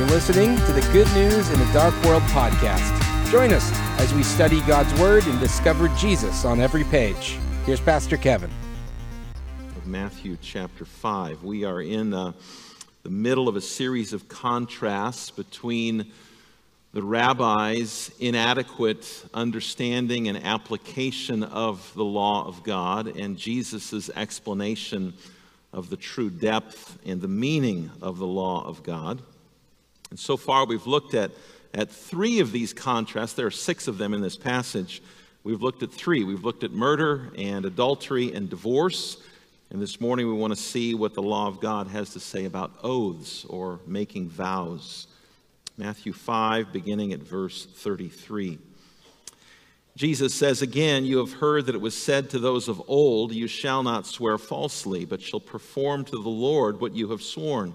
You're listening to the Good News in a Dark World podcast. Join us as we study God's Word and discover Jesus on every page. Here's Pastor Kevin. Of Matthew chapter 5. We are in uh, the middle of a series of contrasts between the rabbi's inadequate understanding and application of the law of God and Jesus' explanation of the true depth and the meaning of the law of God. And so far, we've looked at, at three of these contrasts. There are six of them in this passage. We've looked at three. We've looked at murder and adultery and divorce. And this morning, we want to see what the law of God has to say about oaths or making vows. Matthew 5, beginning at verse 33. Jesus says again, You have heard that it was said to those of old, You shall not swear falsely, but shall perform to the Lord what you have sworn.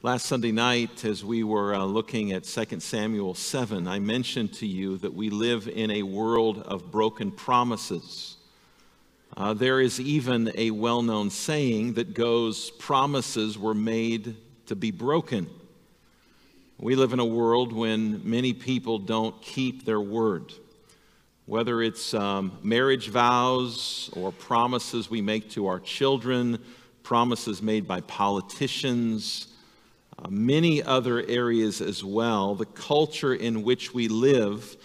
Last Sunday night, as we were uh, looking at 2 Samuel 7, I mentioned to you that we live in a world of broken promises. Uh, there is even a well known saying that goes, Promises were made to be broken. We live in a world when many people don't keep their word. Whether it's um, marriage vows or promises we make to our children, promises made by politicians, uh, many other areas as well, the culture in which we live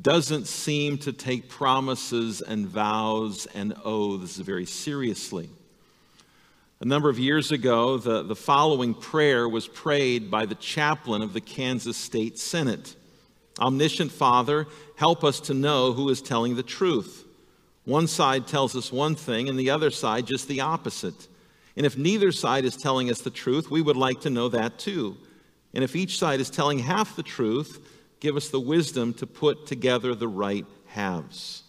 doesn't seem to take promises and vows and oaths very seriously. A number of years ago, the, the following prayer was prayed by the chaplain of the Kansas State Senate Omniscient Father, help us to know who is telling the truth. One side tells us one thing, and the other side just the opposite. And if neither side is telling us the truth, we would like to know that too. And if each side is telling half the truth, give us the wisdom to put together the right halves.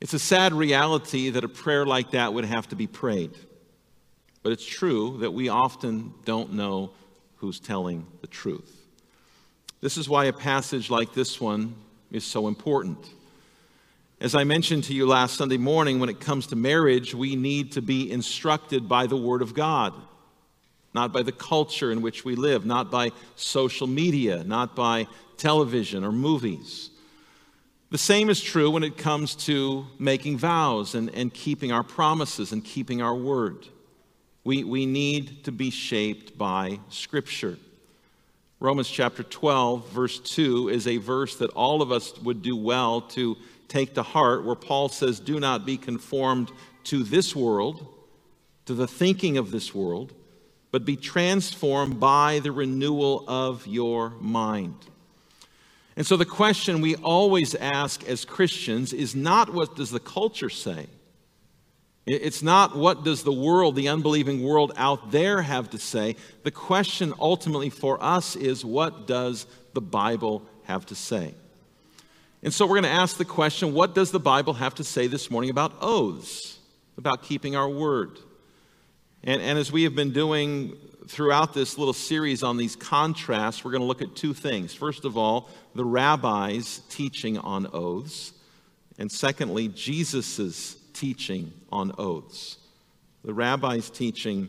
It's a sad reality that a prayer like that would have to be prayed. But it's true that we often don't know who's telling the truth. This is why a passage like this one is so important. As I mentioned to you last Sunday morning, when it comes to marriage, we need to be instructed by the Word of God, not by the culture in which we live, not by social media, not by television or movies. The same is true when it comes to making vows and, and keeping our promises and keeping our word. We, we need to be shaped by Scripture. Romans chapter 12, verse 2, is a verse that all of us would do well to take to heart, where Paul says, Do not be conformed to this world, to the thinking of this world, but be transformed by the renewal of your mind. And so the question we always ask as Christians is not what does the culture say? It's not what does the world, the unbelieving world out there have to say. The question ultimately for us is what does the Bible have to say? And so we're going to ask the question what does the Bible have to say this morning about oaths, about keeping our word? And, and as we have been doing throughout this little series on these contrasts, we're going to look at two things. First of all, the rabbi's teaching on oaths, and secondly, Jesus' teaching on oaths. The rabbi's teaching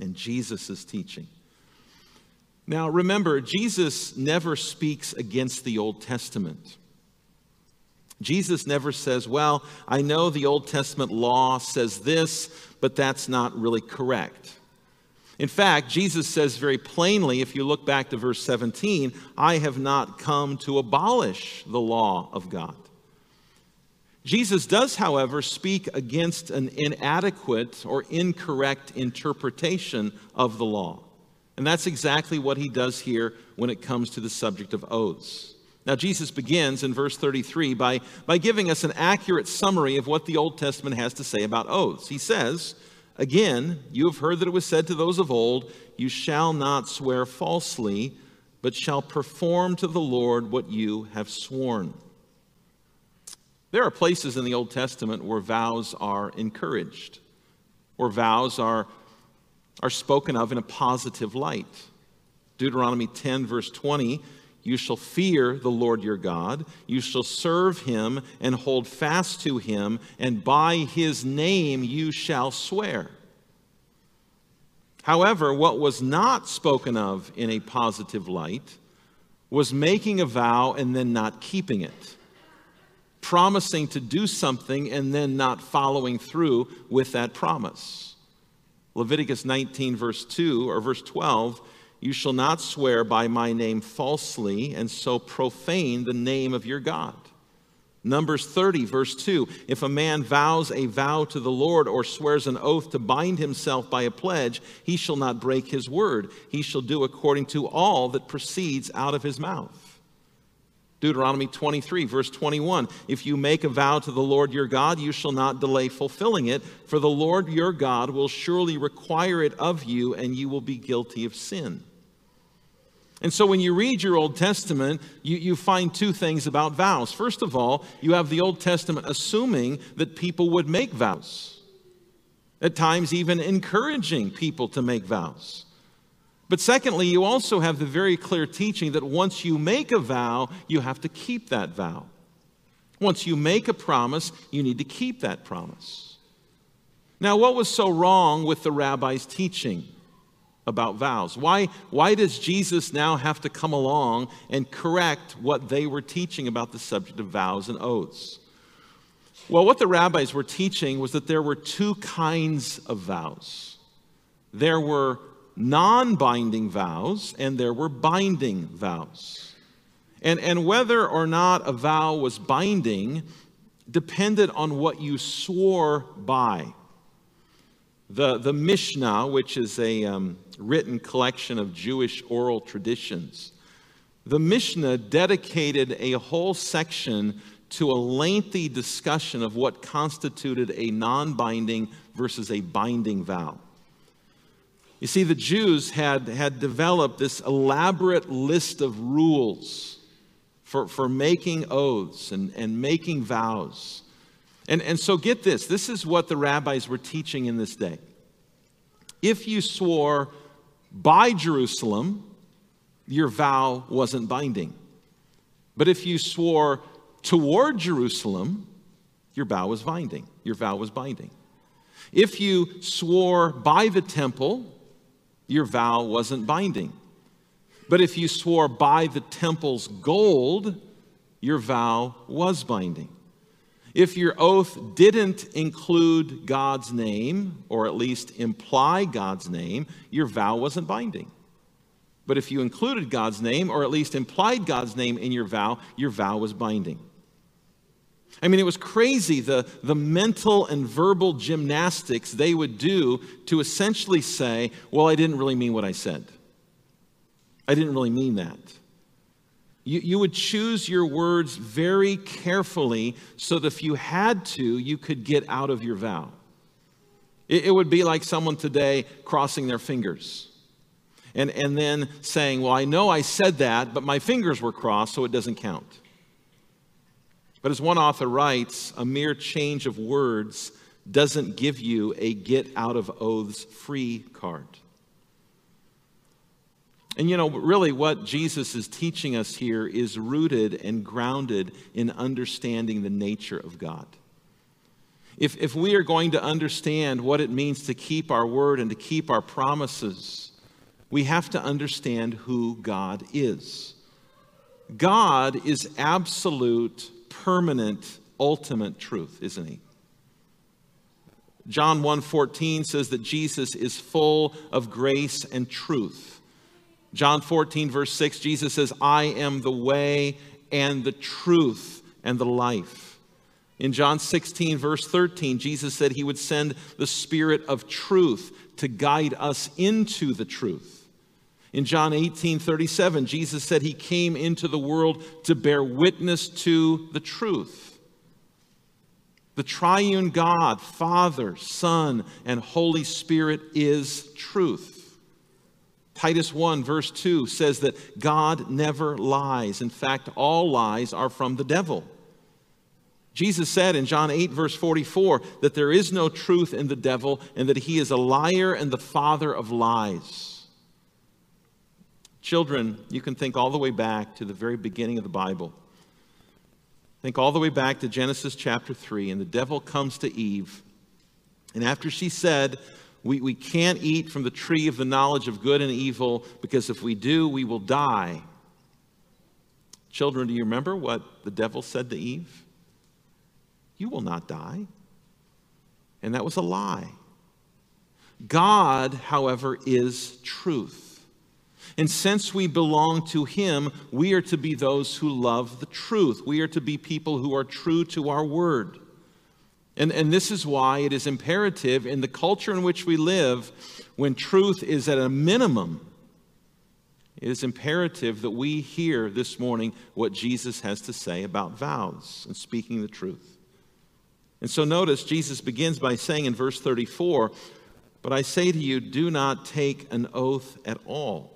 and Jesus' teaching. Now, remember, Jesus never speaks against the Old Testament. Jesus never says, Well, I know the Old Testament law says this, but that's not really correct. In fact, Jesus says very plainly, if you look back to verse 17, I have not come to abolish the law of God. Jesus does, however, speak against an inadequate or incorrect interpretation of the law. And that's exactly what he does here when it comes to the subject of oaths. Now, Jesus begins in verse 33 by, by giving us an accurate summary of what the Old Testament has to say about oaths. He says, Again, you have heard that it was said to those of old, You shall not swear falsely, but shall perform to the Lord what you have sworn. There are places in the Old Testament where vows are encouraged, where vows are, are spoken of in a positive light. Deuteronomy 10, verse 20 You shall fear the Lord your God, you shall serve him and hold fast to him, and by his name you shall swear. However, what was not spoken of in a positive light was making a vow and then not keeping it, promising to do something and then not following through with that promise. Leviticus 19, verse 2 or verse 12 you shall not swear by my name falsely and so profane the name of your God. Numbers 30, verse 2 If a man vows a vow to the Lord or swears an oath to bind himself by a pledge, he shall not break his word. He shall do according to all that proceeds out of his mouth. Deuteronomy 23, verse 21 If you make a vow to the Lord your God, you shall not delay fulfilling it, for the Lord your God will surely require it of you, and you will be guilty of sin. And so when you read your Old Testament, you, you find two things about vows. First of all, you have the Old Testament assuming that people would make vows, at times, even encouraging people to make vows. But secondly, you also have the very clear teaching that once you make a vow, you have to keep that vow. Once you make a promise, you need to keep that promise. Now, what was so wrong with the rabbi's teaching? about vows? Why, why does Jesus now have to come along and correct what they were teaching about the subject of vows and oaths? Well, what the rabbis were teaching was that there were two kinds of vows there were non binding vows, and there were binding vows. And, and whether or not a vow was binding depended on what you swore by. The, the Mishnah, which is a um, written collection of Jewish oral traditions, the Mishnah dedicated a whole section to a lengthy discussion of what constituted a non binding versus a binding vow. You see, the Jews had, had developed this elaborate list of rules for, for making oaths and, and making vows. And, and so get this this is what the rabbis were teaching in this day. If you swore by Jerusalem, your vow wasn't binding. But if you swore toward Jerusalem, your vow was binding. Your vow was binding. If you swore by the temple, your vow wasn't binding. But if you swore by the temple's gold, your vow was binding. If your oath didn't include God's name, or at least imply God's name, your vow wasn't binding. But if you included God's name, or at least implied God's name in your vow, your vow was binding. I mean, it was crazy the, the mental and verbal gymnastics they would do to essentially say, Well, I didn't really mean what I said. I didn't really mean that. You, you would choose your words very carefully so that if you had to, you could get out of your vow. It, it would be like someone today crossing their fingers and, and then saying, Well, I know I said that, but my fingers were crossed, so it doesn't count. But as one author writes, a mere change of words doesn't give you a get out of oaths free card. And you know, really, what Jesus is teaching us here is rooted and grounded in understanding the nature of God. If, if we are going to understand what it means to keep our word and to keep our promises, we have to understand who God is. God is absolute, permanent, ultimate truth, isn't he? John 1:14 says that Jesus is full of grace and truth. John 14, verse 6, Jesus says, I am the way and the truth and the life. In John 16, verse 13, Jesus said he would send the Spirit of truth to guide us into the truth. In John 18, 37, Jesus said he came into the world to bear witness to the truth. The triune God, Father, Son, and Holy Spirit is truth. Titus 1, verse 2 says that God never lies. In fact, all lies are from the devil. Jesus said in John 8, verse 44, that there is no truth in the devil and that he is a liar and the father of lies. Children, you can think all the way back to the very beginning of the Bible. Think all the way back to Genesis chapter 3, and the devil comes to Eve. And after she said, we, we can't eat from the tree of the knowledge of good and evil because if we do, we will die. Children, do you remember what the devil said to Eve? You will not die. And that was a lie. God, however, is truth. And since we belong to Him, we are to be those who love the truth. We are to be people who are true to our word. And, and this is why it is imperative in the culture in which we live, when truth is at a minimum, it is imperative that we hear this morning what Jesus has to say about vows and speaking the truth. And so notice Jesus begins by saying in verse 34, But I say to you, do not take an oath at all.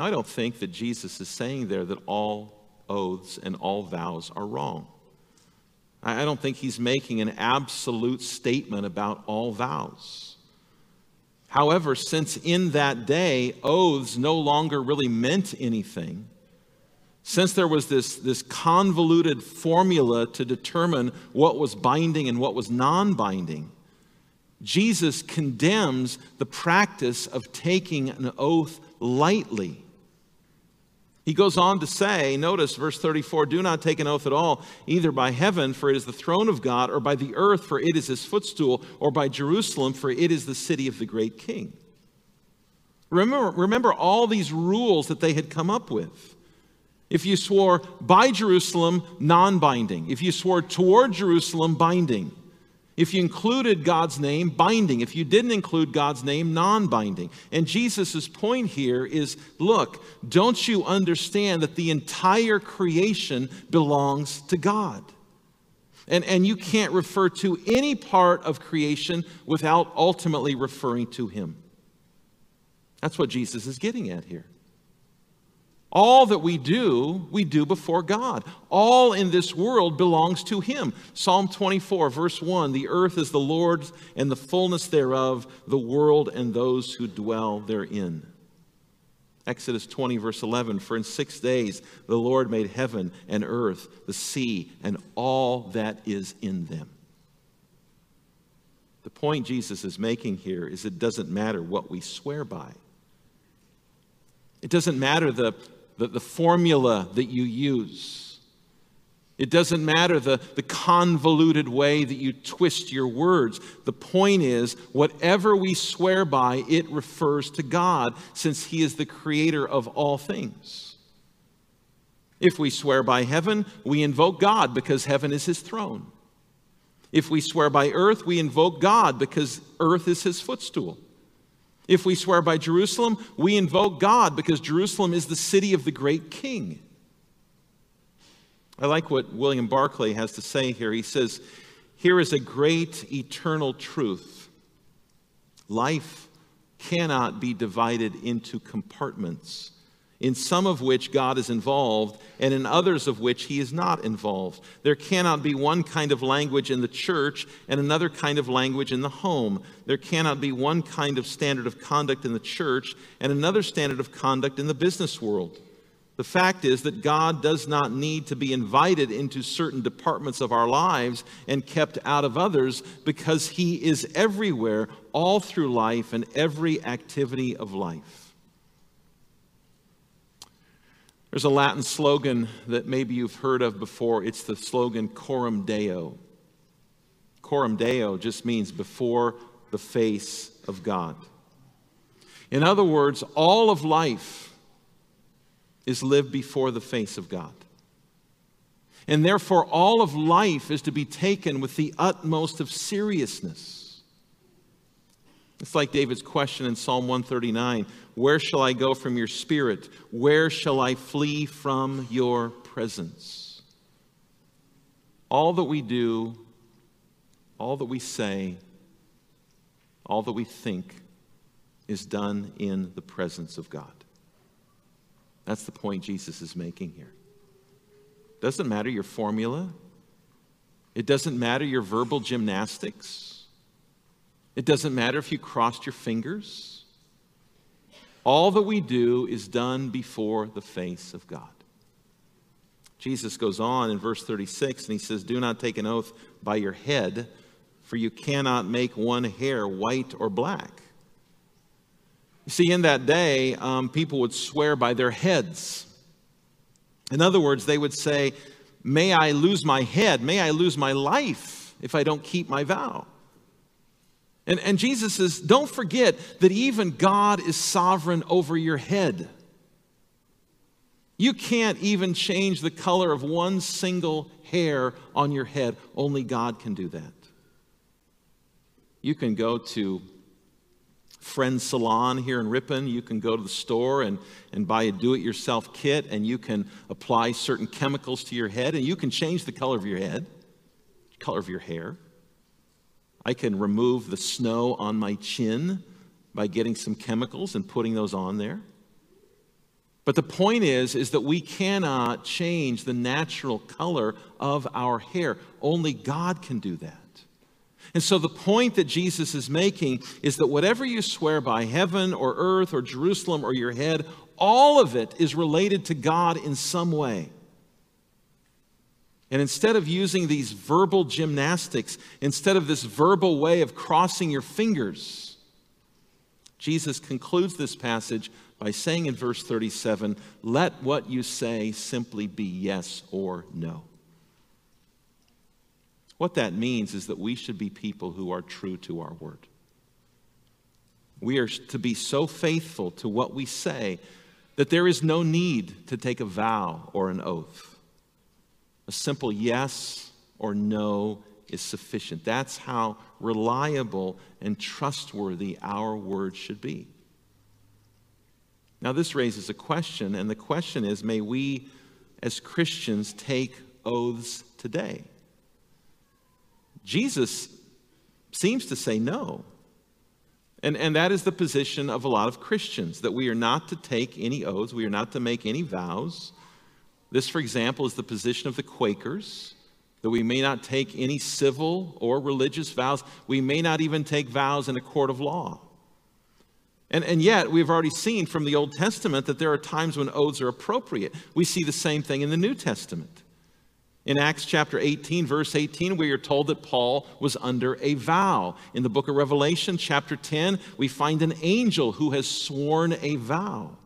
Now, I don't think that Jesus is saying there that all oaths and all vows are wrong. I don't think he's making an absolute statement about all vows. However, since in that day oaths no longer really meant anything, since there was this, this convoluted formula to determine what was binding and what was non binding, Jesus condemns the practice of taking an oath lightly. He goes on to say, notice verse 34 do not take an oath at all, either by heaven, for it is the throne of God, or by the earth, for it is his footstool, or by Jerusalem, for it is the city of the great king. Remember, remember all these rules that they had come up with. If you swore by Jerusalem, non binding. If you swore toward Jerusalem, binding. If you included God's name, binding. If you didn't include God's name, non binding. And Jesus' point here is look, don't you understand that the entire creation belongs to God? And, and you can't refer to any part of creation without ultimately referring to Him. That's what Jesus is getting at here. All that we do, we do before God. All in this world belongs to Him. Psalm 24, verse 1 The earth is the Lord's and the fullness thereof, the world and those who dwell therein. Exodus 20, verse 11 For in six days the Lord made heaven and earth, the sea, and all that is in them. The point Jesus is making here is it doesn't matter what we swear by. It doesn't matter the the, the formula that you use. It doesn't matter the, the convoluted way that you twist your words. The point is, whatever we swear by, it refers to God, since He is the creator of all things. If we swear by heaven, we invoke God because heaven is His throne. If we swear by earth, we invoke God because earth is His footstool. If we swear by Jerusalem, we invoke God because Jerusalem is the city of the great king. I like what William Barclay has to say here. He says, Here is a great eternal truth. Life cannot be divided into compartments in some of which God is involved, and in others of which he is not involved. There cannot be one kind of language in the church and another kind of language in the home. There cannot be one kind of standard of conduct in the church and another standard of conduct in the business world. The fact is that God does not need to be invited into certain departments of our lives and kept out of others because He is everywhere, all through life and every activity of life. There's a Latin slogan that maybe you've heard of before. It's the slogan Coram Deo. Coram Deo just means before the face of God. In other words, all of life is lived before the face of God. And therefore, all of life is to be taken with the utmost of seriousness. It's like David's question in Psalm 139 Where shall I go from your spirit? Where shall I flee from your presence? All that we do, all that we say, all that we think is done in the presence of God. That's the point Jesus is making here. Doesn't matter your formula. It doesn't matter your verbal gymnastics. It doesn't matter if you crossed your fingers. All that we do is done before the face of God. Jesus goes on in verse 36 and he says, Do not take an oath by your head, for you cannot make one hair white or black. You see, in that day, um, people would swear by their heads. In other words, they would say, May I lose my head, may I lose my life if I don't keep my vow. And, and Jesus says, Don't forget that even God is sovereign over your head. You can't even change the color of one single hair on your head. Only God can do that. You can go to Friend Salon here in Ripon. You can go to the store and, and buy a do it yourself kit, and you can apply certain chemicals to your head, and you can change the color of your head, color of your hair. I can remove the snow on my chin by getting some chemicals and putting those on there. But the point is is that we cannot change the natural color of our hair. Only God can do that. And so the point that Jesus is making is that whatever you swear by, heaven or earth or Jerusalem or your head, all of it is related to God in some way. And instead of using these verbal gymnastics, instead of this verbal way of crossing your fingers, Jesus concludes this passage by saying in verse 37 let what you say simply be yes or no. What that means is that we should be people who are true to our word. We are to be so faithful to what we say that there is no need to take a vow or an oath. A simple yes or no is sufficient. That's how reliable and trustworthy our word should be. Now, this raises a question, and the question is may we as Christians take oaths today? Jesus seems to say no. And, and that is the position of a lot of Christians that we are not to take any oaths, we are not to make any vows. This, for example, is the position of the Quakers that we may not take any civil or religious vows. We may not even take vows in a court of law. And, and yet, we've already seen from the Old Testament that there are times when oaths are appropriate. We see the same thing in the New Testament. In Acts chapter 18, verse 18, we are told that Paul was under a vow. In the book of Revelation, chapter 10, we find an angel who has sworn a vow.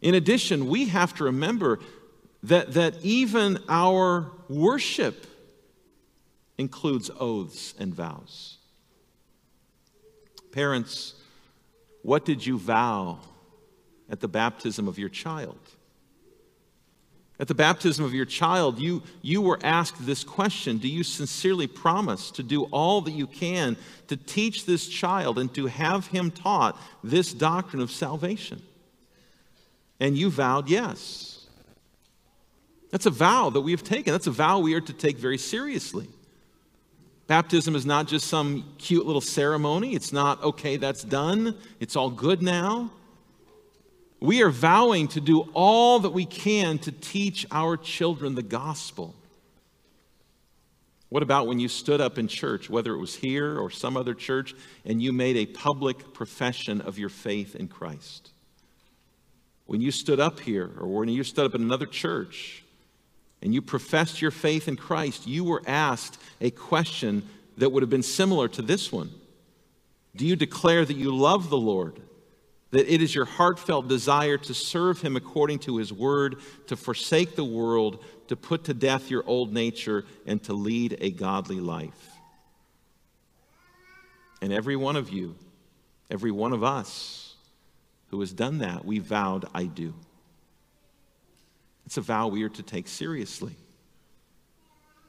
In addition, we have to remember that, that even our worship includes oaths and vows. Parents, what did you vow at the baptism of your child? At the baptism of your child, you, you were asked this question Do you sincerely promise to do all that you can to teach this child and to have him taught this doctrine of salvation? And you vowed yes. That's a vow that we have taken. That's a vow we are to take very seriously. Baptism is not just some cute little ceremony. It's not, okay, that's done. It's all good now. We are vowing to do all that we can to teach our children the gospel. What about when you stood up in church, whether it was here or some other church, and you made a public profession of your faith in Christ? When you stood up here, or when you stood up in another church, and you professed your faith in Christ, you were asked a question that would have been similar to this one Do you declare that you love the Lord? that it is your heartfelt desire to serve him according to his word, to forsake the world, to put to death your old nature, and to lead a godly life. And every one of you, every one of us who has done that, we vowed, I do. It's a vow we are to take seriously.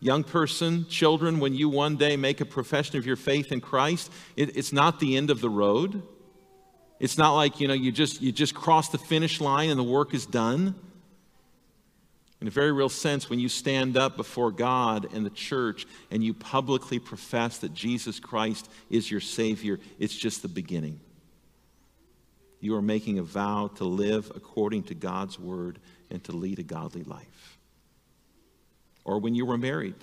Young person, children, when you one day make a profession of your faith in Christ, it, it's not the end of the road. It's not like, you know, you just, you just cross the finish line and the work is done. In a very real sense, when you stand up before God and the church and you publicly profess that Jesus Christ is your Savior, it's just the beginning. You are making a vow to live according to God's word and to lead a godly life. Or when you were married.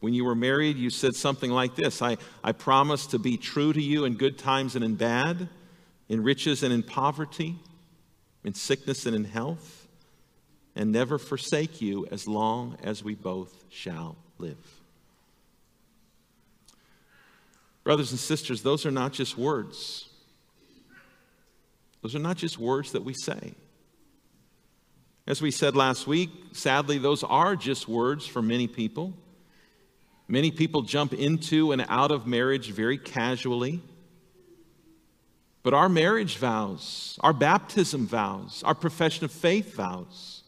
When you were married, you said something like this I, I promise to be true to you in good times and in bad, in riches and in poverty, in sickness and in health, and never forsake you as long as we both shall live. Brothers and sisters, those are not just words. Those are not just words that we say. As we said last week, sadly, those are just words for many people. Many people jump into and out of marriage very casually. But our marriage vows, our baptism vows, our profession of faith vows,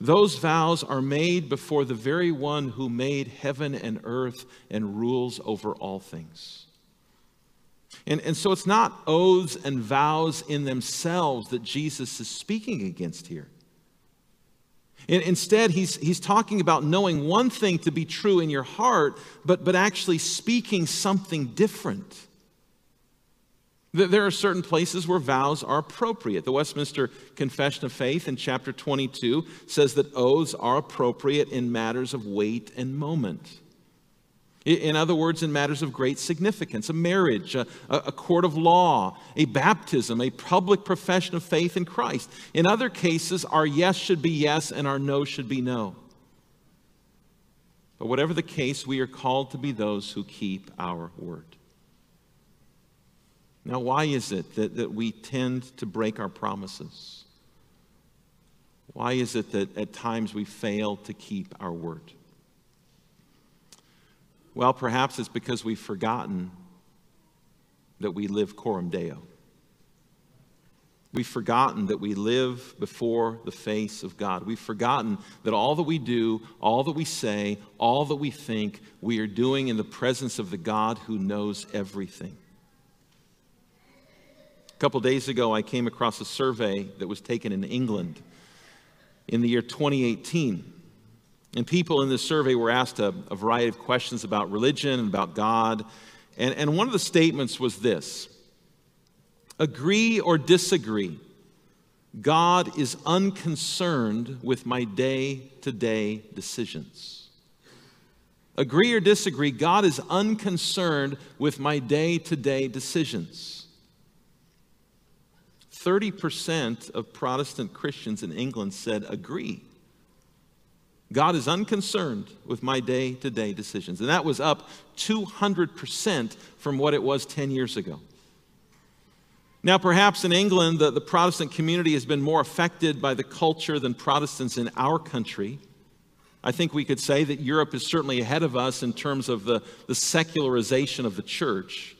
those vows are made before the very one who made heaven and earth and rules over all things. And, and so it's not oaths and vows in themselves that Jesus is speaking against here. And instead, he's, he's talking about knowing one thing to be true in your heart, but, but actually speaking something different. There are certain places where vows are appropriate. The Westminster Confession of Faith in chapter 22 says that oaths are appropriate in matters of weight and moment. In other words, in matters of great significance, a marriage, a, a, court of law, a baptism, a public profession of faith in Christ. In other cases, our yes should be yes and our no should be no. But whatever the case, we are called to be those who keep our word. Now, why is it that, that we tend to break our promises? Why is it that at times we fail to keep our word? Well, perhaps it's because we've forgotten that we live coram deo. We've forgotten that we live before the face of God. We've forgotten that all that we do, all that we say, all that we think, we are doing in the presence of the God who knows everything. A couple days ago, I came across a survey that was taken in England in the year 2018. And people in this survey were asked a, a variety of questions about religion and about God. And, and one of the statements was this Agree or disagree, God is unconcerned with my day to day decisions. Agree or disagree, God is unconcerned with my day to day decisions. 30% of Protestant Christians in England said agree. God is unconcerned with my day to day decisions. And that was up 200% from what it was 10 years ago. Now, perhaps in England, the, the, Protestant community has been more affected by the culture than Protestants in our country. I think we could say that Europe is certainly ahead of us in terms of the, the secularization of the church.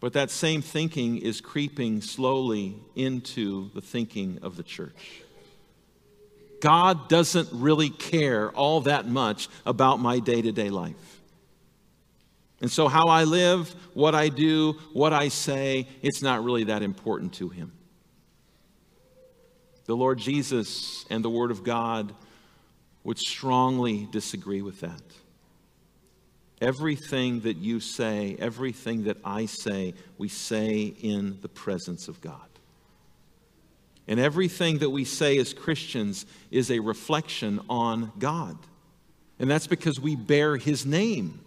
But that same thinking is creeping slowly into the thinking of the church. God doesn't really care all that much about my day to day life. And so, how I live, what I do, what I say, it's not really that important to Him. The Lord Jesus and the Word of God would strongly disagree with that. Everything that you say, everything that I say, we say in the presence of God. And everything that we say as Christians is a reflection on God. And that's because we bear His name.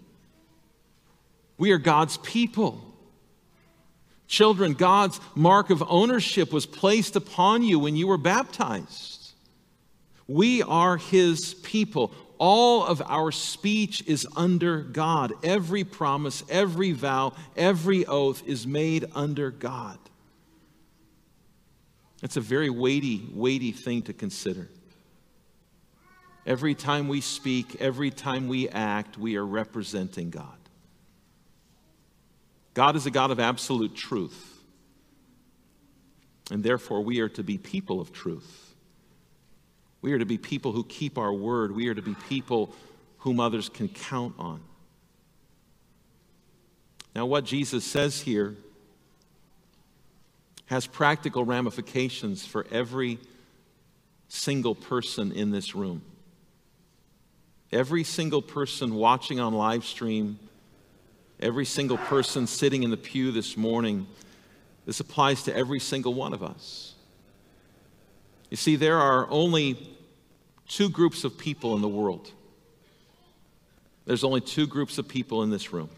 We are God's people. Children, God's mark of ownership was placed upon you when you were baptized. We are His people. All of our speech is under God. Every promise, every vow, every oath is made under God. It's a very weighty, weighty thing to consider. Every time we speak, every time we act, we are representing God. God is a God of absolute truth. And therefore, we are to be people of truth. We are to be people who keep our word. We are to be people whom others can count on. Now, what Jesus says here has practical ramifications for every single person in this room. Every single person watching on live stream, every single person sitting in the pew this morning. This applies to every single one of us. You see, there are only two groups of people in the world. There's only two groups of people in this room.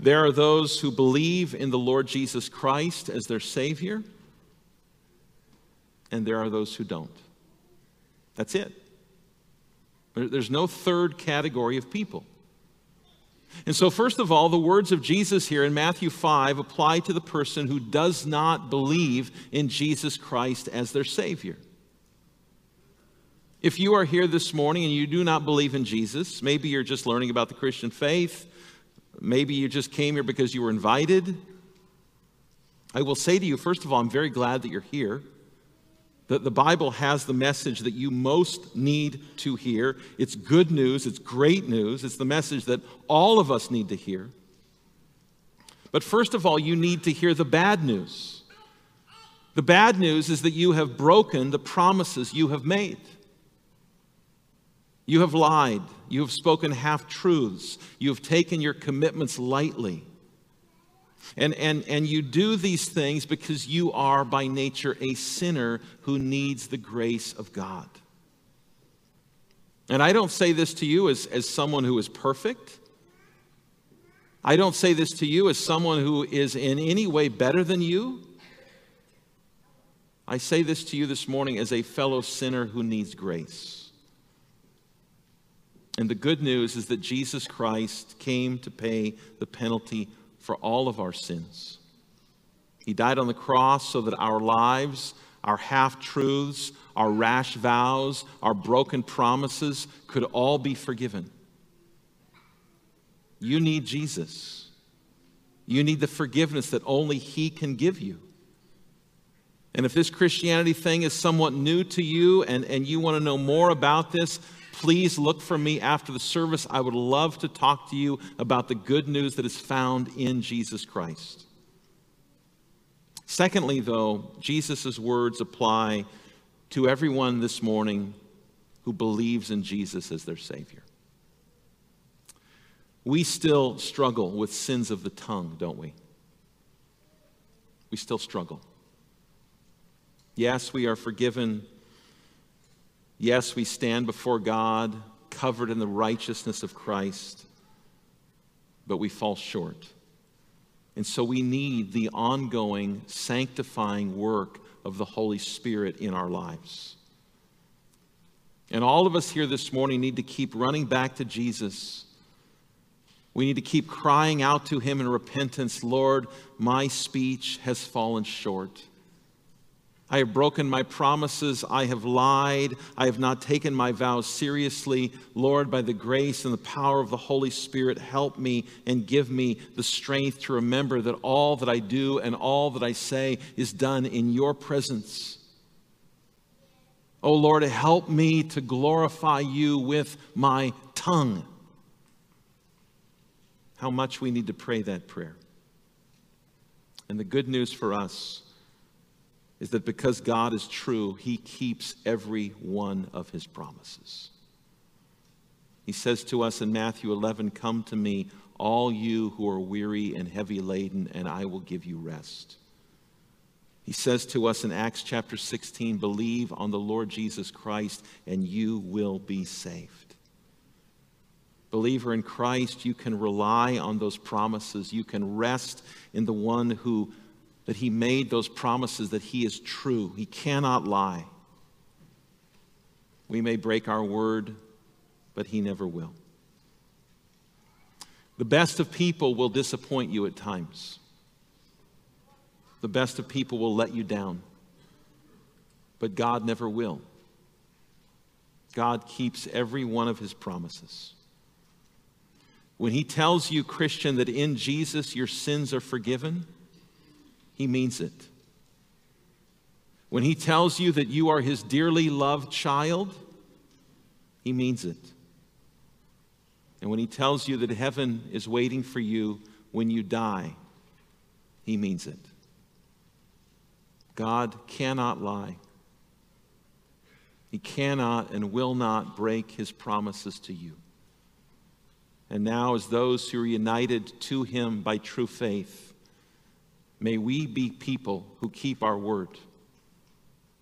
There are those who believe in the Lord Jesus Christ as their Savior, and there are those who don't. That's it. There's no third category of people. And so, first of all, the words of Jesus here in Matthew 5 apply to the person who does not believe in Jesus Christ as their Savior. If you are here this morning and you do not believe in Jesus, maybe you're just learning about the Christian faith, maybe you just came here because you were invited. I will say to you, first of all, I'm very glad that you're here that the Bible has the message that you most need to hear. It's good news, it's great news, it's the message that all of us need to hear. But first of all, you need to hear the bad news. The bad news is that you have broken the promises you have made. You have lied. You have spoken half truths. You have taken your commitments lightly. And, and, and you do these things because you are by nature a sinner who needs the grace of God. And I don't say this to you as, as someone who is perfect. I don't say this to you as someone who is in any way better than you. I say this to you this morning as a fellow sinner who needs grace. And the good news is that Jesus Christ came to pay the penalty for all of our sins. He died on the cross so that our lives, our half truths, our rash vows, our broken promises could all be forgiven. You need Jesus. You need the forgiveness that only He can give you. And if this Christianity thing is somewhat new to you and, and you want to know more about this, please look for me after the service. I would love to talk to you about the good news that is found in Jesus Christ. Secondly, though, Jesus' words apply to everyone this morning who believes in Jesus as their Savior. We still struggle with sins of the tongue, don't we? We still struggle. Yes, we are forgiven Yes, we stand before God covered in the righteousness of Christ, but we fall short. And so we need the ongoing sanctifying work of the Holy Spirit in our lives. And all of us here this morning need to keep running back to Jesus. We need to keep crying out to Him in repentance Lord, my speech has fallen short. I have broken my promises. I have lied. I have not taken my vows seriously. Lord, by the grace and the power of the Holy Spirit, help me and give me the strength to remember that all that I do and all that I say is done in your presence. Oh Lord, help me to glorify you with my tongue. How much we need to pray that prayer. And the good news for us is that because God is true, he keeps every one of his promises. He says to us in Matthew 11, Come to me, all you who are weary and heavy laden, and I will give you rest. He says to us in Acts chapter 16, Believe on the Lord Jesus Christ, and you will be saved. Believer in Christ, you can rely on those promises. You can rest in the one who that he made those promises that he is true. He cannot lie. We may break our word, but he never will. The best of people will disappoint you at times. The best of people will let you down. But God never will. God keeps every one of his promises. When he tells you, Christian, that in Jesus your sins are forgiven, he means it. When he tells you that you are his dearly loved child, he means it. And when he tells you that heaven is waiting for you when you die, he means it. God cannot lie. He cannot and will not break his promises to you. And now, as those who are united to him by true faith, may we be people who keep our word.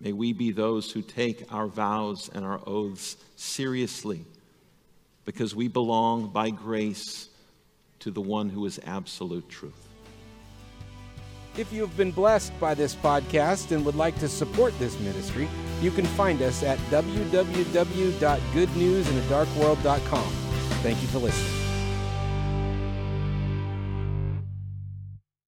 May we be those who take our vows and our oaths seriously because we belong by grace to the one who is absolute truth. If you have been blessed by this podcast and would like to support this ministry, you can find us at www.goodnewsinadarkworld.com. Thank you for listening.